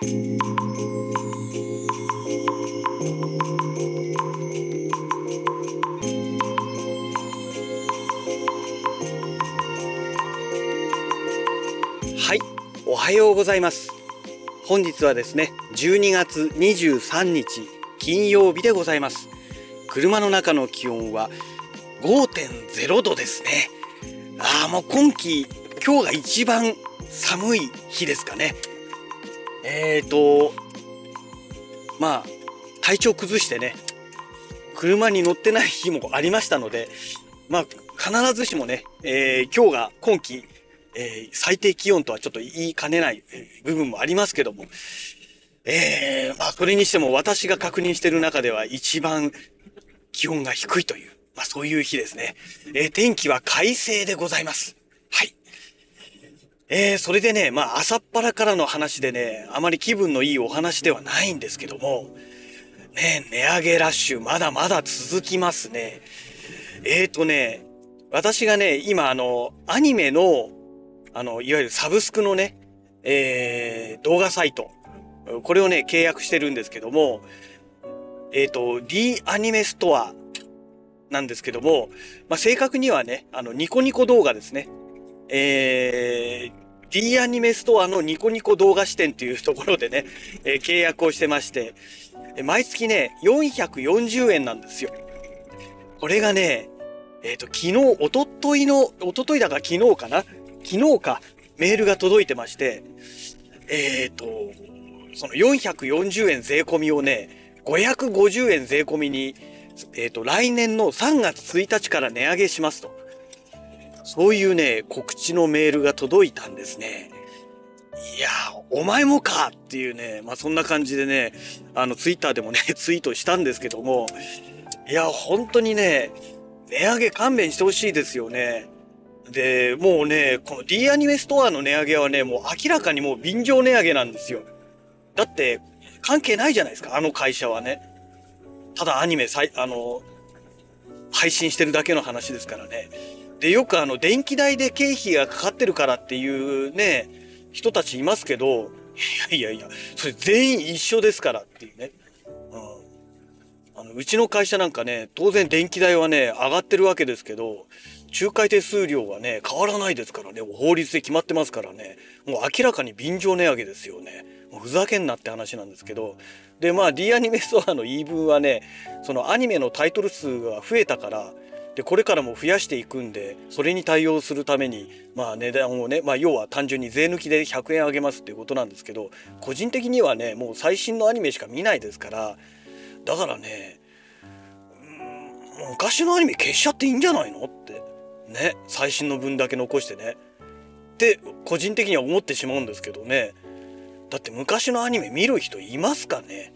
はいおはようございます。本日はですね12月23日金曜日でございます。車の中の気温は5.0度ですね。ああもう今季今日が一番寒い日ですかね。えーとまあ体調崩してね車に乗ってない日もありましたのでまあ必ずしもね、えー、今日が今季えー、最低気温とはちょっと言いかねない部分もありますけども、えー、まあ、それにしても私が確認している中では一番気温が低いという、まあ、そういう日ですね。えー、天気は快晴でございます。はい。えー、それでね、まあ、朝っぱらからの話でね、あまり気分のいいお話ではないんですけども、ね、値上げラッシュまだまだ続きますね。えーとね、私がね、今あの、アニメのあの、いわゆるサブスクのね、えー、動画サイト、これをね、契約してるんですけども、えっ、ー、と、D アニメストアなんですけども、まあ、正確にはね、あの、ニコニコ動画ですね。えー、D アニメストアのニコニコ動画視点っていうところでね、えー、契約をしてまして、毎月ね、440円なんですよ。これがね、えっ、ー、と、昨日、おとといの、おとといだから昨日かな？昨日かメールが届いてまして、えっ、ー、と、その440円税込みをね、550円税込みに、えっ、と、来年の3月1日から値上げしますと。そういうね、告知のメールが届いたんですね。いやお前もかっていうね、まあそんな感じでね、あの、ツイッターでもね、ツイートしたんですけども、いや、本当にね、値上げ勘弁してほしいですよね。で、もうね、この D アニメストアの値上げはね、もう明らかにもう便乗値上げなんですよ。だって、関係ないじゃないですか、あの会社はね。ただアニメ、あの、配信してるだけの話ですからね。で、よくあの、電気代で経費がかかってるからっていうね、人たちいますけど、いやいやいや、それ全員一緒ですからっていうね。うん。あの、うちの会社なんかね、当然電気代はね、上がってるわけですけど、仲介手数料はね、変わらないですからね、法律で決まってますからね、もう明らかに便乗値上げですよね。もうふざけんなって話なんですけど、で、まあ D アニメストアの言い分はね、そのアニメのタイトル数が増えたから、で、これからも増やしていくんで、それに対応するために、まあ値段をね、まあ要は単純に税抜きで100円上げますっていうことなんですけど、個人的にはね、もう最新のアニメしか見ないですから、だからね、昔のアニメ消しちゃっていいんじゃないのってね最新の分だけ残してね。って個人的には思ってしまうんですけどね。だって昔のアニメ見る人いますかね？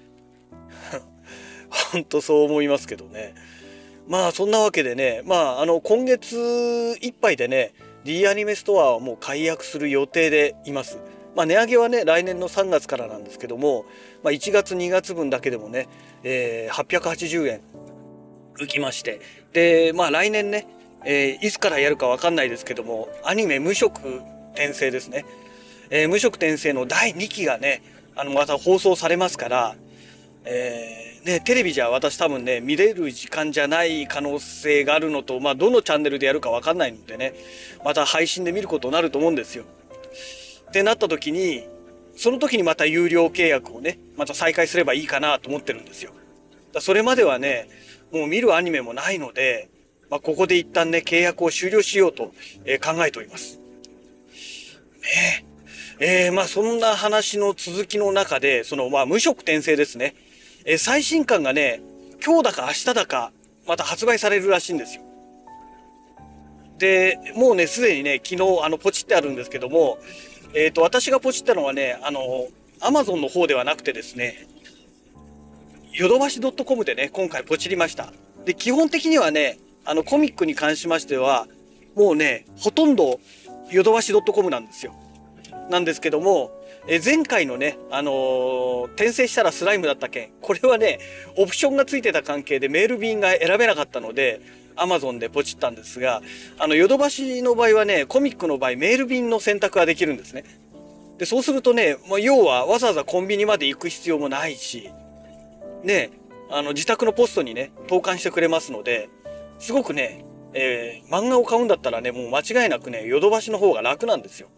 ほんとそう思いますけどね。まあそんなわけでねまああの今月いっぱいでね D アニメストアはもう解約する予定でいます。まあ、値上げはね来年の3月からなんですけども、まあ、1月2月分だけでもね、えー、880円浮きましてでまあ来年ねえー、いつからやるかわかんないですけども、アニメ無色転生ですね。えー、無色転生の第2期がね、あの、また放送されますから、えー、ね、テレビじゃ私多分ね、見れる時間じゃない可能性があるのと、まあ、どのチャンネルでやるかわかんないのでね、また配信で見ることになると思うんですよ。ってなった時に、その時にまた有料契約をね、また再開すればいいかなと思ってるんですよ。だそれまではね、もう見るアニメもないので、まあ、ここで一旦ね、契約を終了しようと、えー、考えております。ねえ。えー、まあそんな話の続きの中で、そのまあ無色転生ですね。え、最新刊がね、今日だか明日だか、また発売されるらしいんですよ。で、もうね、すでにね、昨日、あの、ポチってあるんですけども、えっ、ー、と、私がポチったのはね、あの、アマゾンの方ではなくてですね、ヨドバシ .com でね、今回ポチりました。で、基本的にはね、あのコミックに関しましてはもうねほとんどヨドバシ .com なんですよ。なんですけどもえ前回のね、あのー、転生したらスライムだった件これはねオプションがついてた関係でメール便が選べなかったので Amazon でポチったんですがあのヨドバシの場合はねコミックの場合メール便の選択ができるんですね。でそうするとね、まあ、要はわざわざコンビニまで行く必要もないしねあの自宅のポストにね投函してくれますのですごくね、えー、漫画を買うんだったらねもう間違いなくねヨドバシの方が楽なんですよ。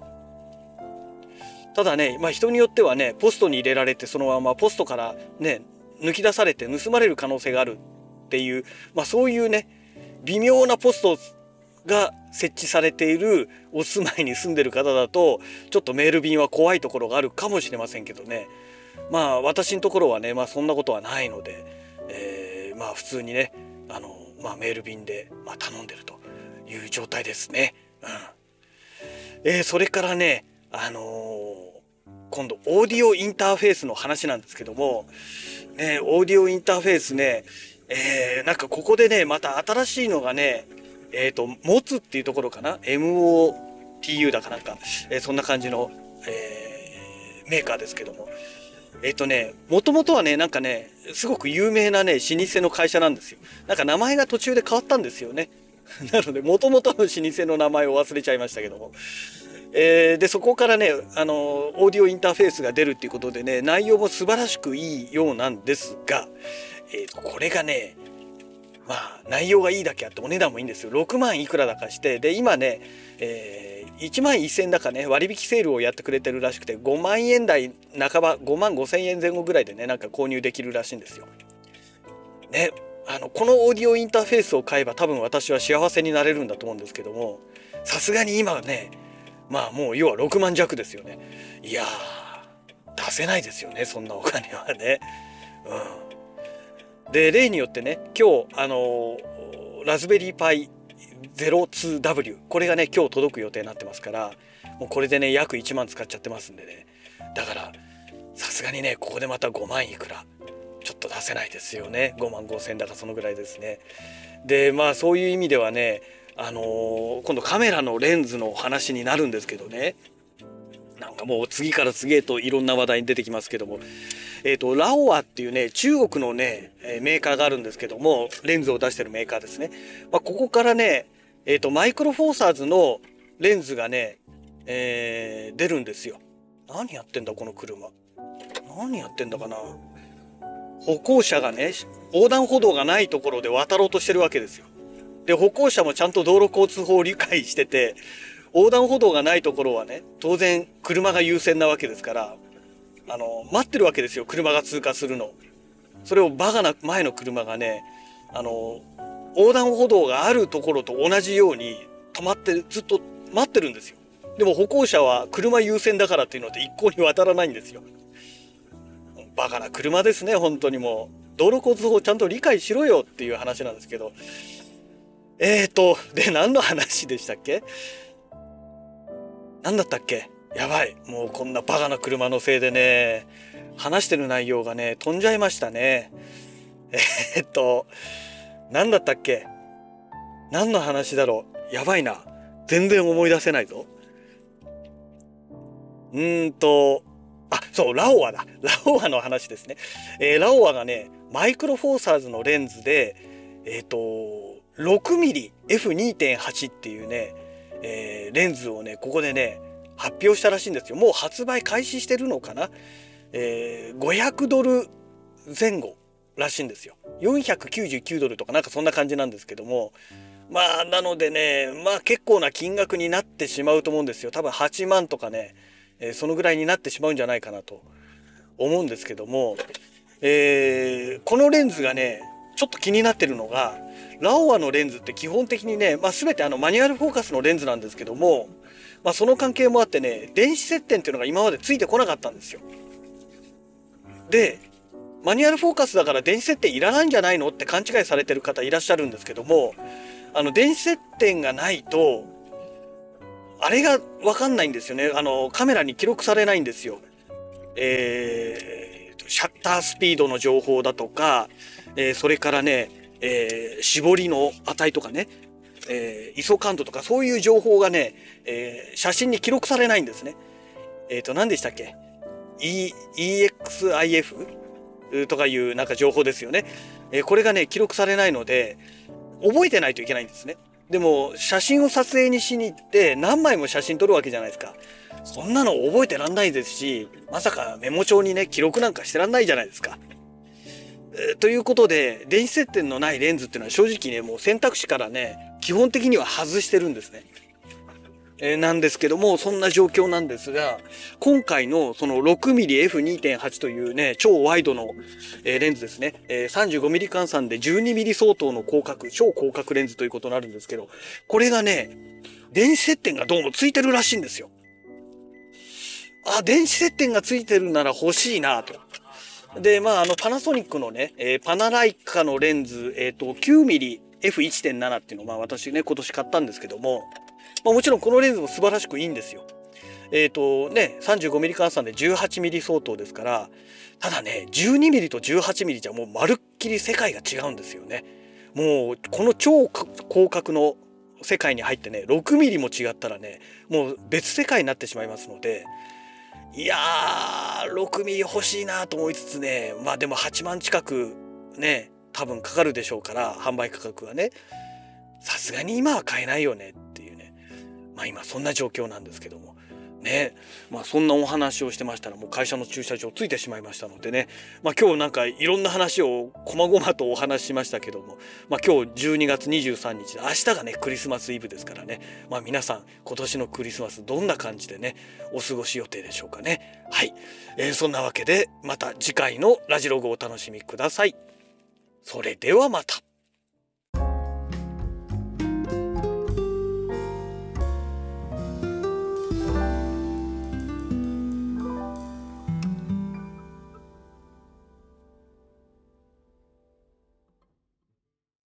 ただね、まあ、人によってはねポストに入れられてそのままポストからね抜き出されて盗まれる可能性があるっていう、まあ、そういうね微妙なポストが設置されているお住まいに住んでる方だとちょっとメール便は怖いところがあるかもしれませんけどねまあ私のところはね、まあ、そんなことはないので、えー、まあ普通にねあの、まあ、メール便で、まあ、頼んでるという状態ですね。うんえー、それからね、あのー、今度オーディオインターフェースの話なんですけども、ね、オーディオインターフェースね、えー、なんかここでねまた新しいのがねえっ、ー、と、持つっていうところかな ?MOTU だかなんか、えー、そんな感じの、えー、メーカーですけども。えっ、とね、もともとはね、なんかね、すごく有名なね、老舗の会社なんですよ。なんか名前が途中で変わったんですよね。なので、もともとの老舗の名前を忘れちゃいましたけども。えー、で、そこからね、あの、オーディオインターフェースが出るっていうことでね、内容も素晴らしくいいようなんですが、えー、これがね、まあ内容がいいだけあってお値段もいいんですよ6万いくらだかしてで今ね、えー、1万1000だかね割引セールをやってくれてるらしくて5万円台半ば5万5千円前後ぐらいでねなんか購入できるらしいんですよ。ねあのこのオーディオインターフェースを買えば多分私は幸せになれるんだと思うんですけどもさすがに今はねまあもう要は6万弱ですよね。いや出せないですよねそんなお金はね。うん。で例によってね今日あのラズベリーパイ 02W これがね今日届く予定になってますからもうこれでね約1万使っちゃってますんでね。だからさすがにねここでまた5万いくらちょっと出せないですよね。5万5千だかそのぐらいですね。でまあそういう意味ではねあのー、今度カメラのレンズの話になるんですけどねなんかもう次から次へといろんな話題に出てきますけどもえっ、ー、と、ラオアっていうね、中国のね、メーカーがあるんですけども、レンズを出してるメーカーですね。まあ、ここからね、えっ、ー、と、マイクロフォーサーズのレンズがね、えー、出るんですよ。何やってんだ、この車。何やってんだかな。歩行者がね、横断歩道がないところで渡ろうとしてるわけですよ。で、歩行者もちゃんと道路交通法を理解してて、横断歩道がないところはね、当然車が優先なわけですから、あの、待ってるわけですよ、車が通過するの。それをバカな前の車がね、あの、横断歩道があるところと同じように止まってずっと待ってるんですよ。でも歩行者は車優先だからっていうので一向に渡らないんですよ。バカな車ですね、本当にもう。道路交通法ちゃんと理解しろよっていう話なんですけど。えーと、で、何の話でしたっけ？何だったっけ？やばい。もうこんなバカな車のせいでね。話してる内容がね飛んじゃいましたね。えー、っと何だったっけ？何の話だろう？やばいな。全然思い出せないぞ。うーんとあそうラオアだ。ラオアの話ですね、えー、ラオアがねマイクロフォーサーズのレンズでえっ、ー、と 6mmF2.8 っていうね、えー、レンズをねここでね発表したらしいんですよ。もう発売開始してるのかな、えー、500ドル前後らしいんですよ。499ドルとかなんかそんな感じなんですけども。まあなのでねまあ結構な金額になってしまうと思うんですよ。多分8万とかね、えー、そのぐらいになってしまうんじゃないかなと思うんですけども、えー、このレンズがねちょっと気になってるのがラオアのレンズって基本的にね、まあ、全てあのマニュアルフォーカスのレンズなんですけどもまあ、その関係もあってね電子接点っていうのが今までついてこなかったんですよ。でマニュアルフォーカスだから電子接点いらないんじゃないのって勘違いされてる方いらっしゃるんですけどもあの電子接点がないとあれが分かんないんですよねあのカメラに記録されないんですよ。えー、シャッタースピードの情報だとか、えー、それからね、えー、絞りの値とかねえー、ISO 感度とかそういう情報がね、えー、写真に記録されないんですね。えっ、ー、と、何でしたっけ、e、?EXIF? とかいうなんか情報ですよね。えー、これがね、記録されないので、覚えてないといけないんですね。でも、写真を撮影にしに行って何枚も写真撮るわけじゃないですか。そんなの覚えてらんないですしまさかメモ帳にね記録なんかしてらんないじゃないですか。ということで電子接点のないレンズっていうのは正直ねもう選択肢からね基本的には外してるんですね。えー、なんですけどもそんな状況なんですが今回のその 6mmF2.8 というね超ワイドの、えー、レンズですね、えー、35mm 換算で 12mm 相当の広角超広角レンズということになるんですけどこれがね電子接点がどうもついてるらしいんですよ。あ、電子接点がついてるなら欲しいなと。で、まあ、あの、パナソニックのね、えー、パナライカのレンズ、えっ、ー、と、9mm F1.7 っていうのを、まあ、私ね、今年買ったんですけども、まあ、もちろんこのレンズも素晴らしくいいんですよ。えっ、ー、とね、35mm 換算で 18mm 相当ですから、ただね、12mm と 18mm じゃもうまるっきり世界が違うんですよね。もう、この超広角の世界に入ってね、6ミリも違ったらね、もう別世界になってしまいますので、いやー、6ミリ欲しいなと思いつつね、まあでも8万近くね、多分かかるでしょうから、販売価格はね、さすがに今は買えないよねっていうね、まあ今そんな状況なんですけども。ね。まあそんなお話をしてましたらもう会社の駐車場ついてしまいましたのでね。まあ今日なんかいろんな話をこまごまとお話ししましたけどもまあ今日12月23日明日がねクリスマスイブですからね。まあ皆さん今年のクリスマスどんな感じでねお過ごし予定でしょうかね。はい、えー、そんなわけでまた次回のラジログをお楽しみください。それではまた。